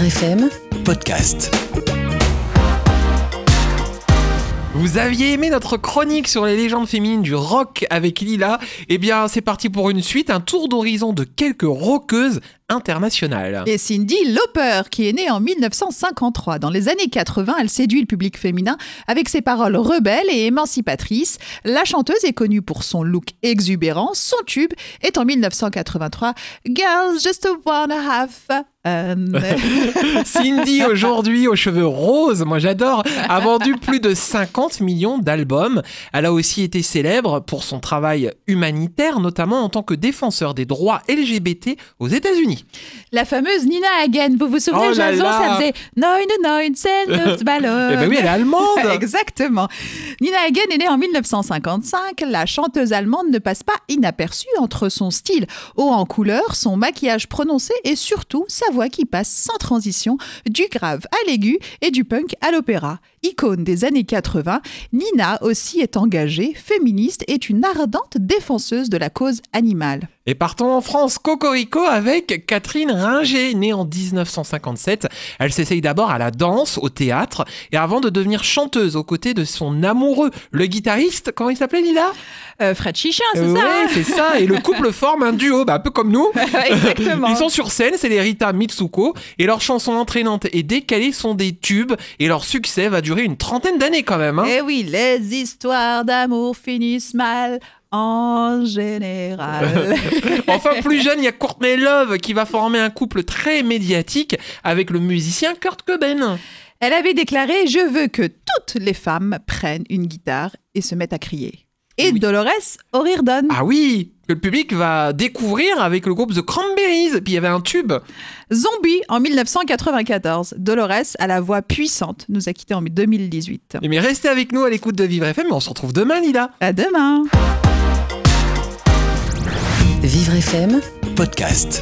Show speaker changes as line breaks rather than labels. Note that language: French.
FM
podcast.
Vous aviez aimé notre chronique sur les légendes féminines du rock avec Lila? Eh bien, c'est parti pour une suite, un tour d'horizon de quelques rockeuses internationales.
Et Cindy Lauper, qui est née en 1953. Dans les années 80, elle séduit le public féminin avec ses paroles rebelles et émancipatrices. La chanteuse est connue pour son look exubérant. Son tube est en 1983 Girls Just Wanna Have Fun.
Cindy, aujourd'hui, aux cheveux roses, moi j'adore, a vendu plus de 50 millions d'albums. Elle a aussi été célèbre pour son travail humanitaire, notamment en tant que défenseur des droits LGBT aux États-Unis.
La fameuse Nina Hagen, vous vous souvenez,
Oh là
Jason,
là.
ça faisait Neun, neun, zehn, ballon.
Eh ben oui, elle est allemande
Exactement. Nina Hagen est née en 1955. La chanteuse allemande ne passe pas inaperçue entre son style haut en couleur, son maquillage prononcé et surtout sa voix qui passe sans transition du grave à l'aigu et du punk à l'opéra. Icône des années 80, Nina aussi est engagée, féministe et est une ardente défenseuse de la cause animale.
Et partons en France, Cocorico avec Catherine Ringer, née en 1957. Elle s'essaye d'abord à la danse, au théâtre, et avant de devenir chanteuse aux côtés de son amoureux, le guitariste, comment il s'appelait Lila?
Euh, Fred Chichin, c'est
Euh,
ça
ouais, c'est ça, et le couple forme un duo, bah, un peu comme nous.
Exactement.
Ils sont sur scène, c'est les Rita Mitsuko, et leurs chansons entraînantes et décalées sont des tubes, et leur succès va durer une trentaine d'années quand même. hein.
Eh oui, les histoires d'amour finissent mal en général.
Enfin, plus jeune, il y a Courtney Love qui va former un couple très médiatique avec le musicien Kurt Cobain.
Elle avait déclaré Je veux que toutes les femmes prennent une guitare et se mettent à crier. Et
Oui.
Dolores O'Riordan.
Ah oui, que le public va découvrir avec le groupe The Cranberries. Puis il y avait un tube.
Zombie en 1994. Dolores, à la voix puissante, nous a quittés en 2018.
Mais restez avec nous à l'écoute de Vivre FM, mais on se retrouve demain, Lila.
À demain.
Vivre FM
Podcast.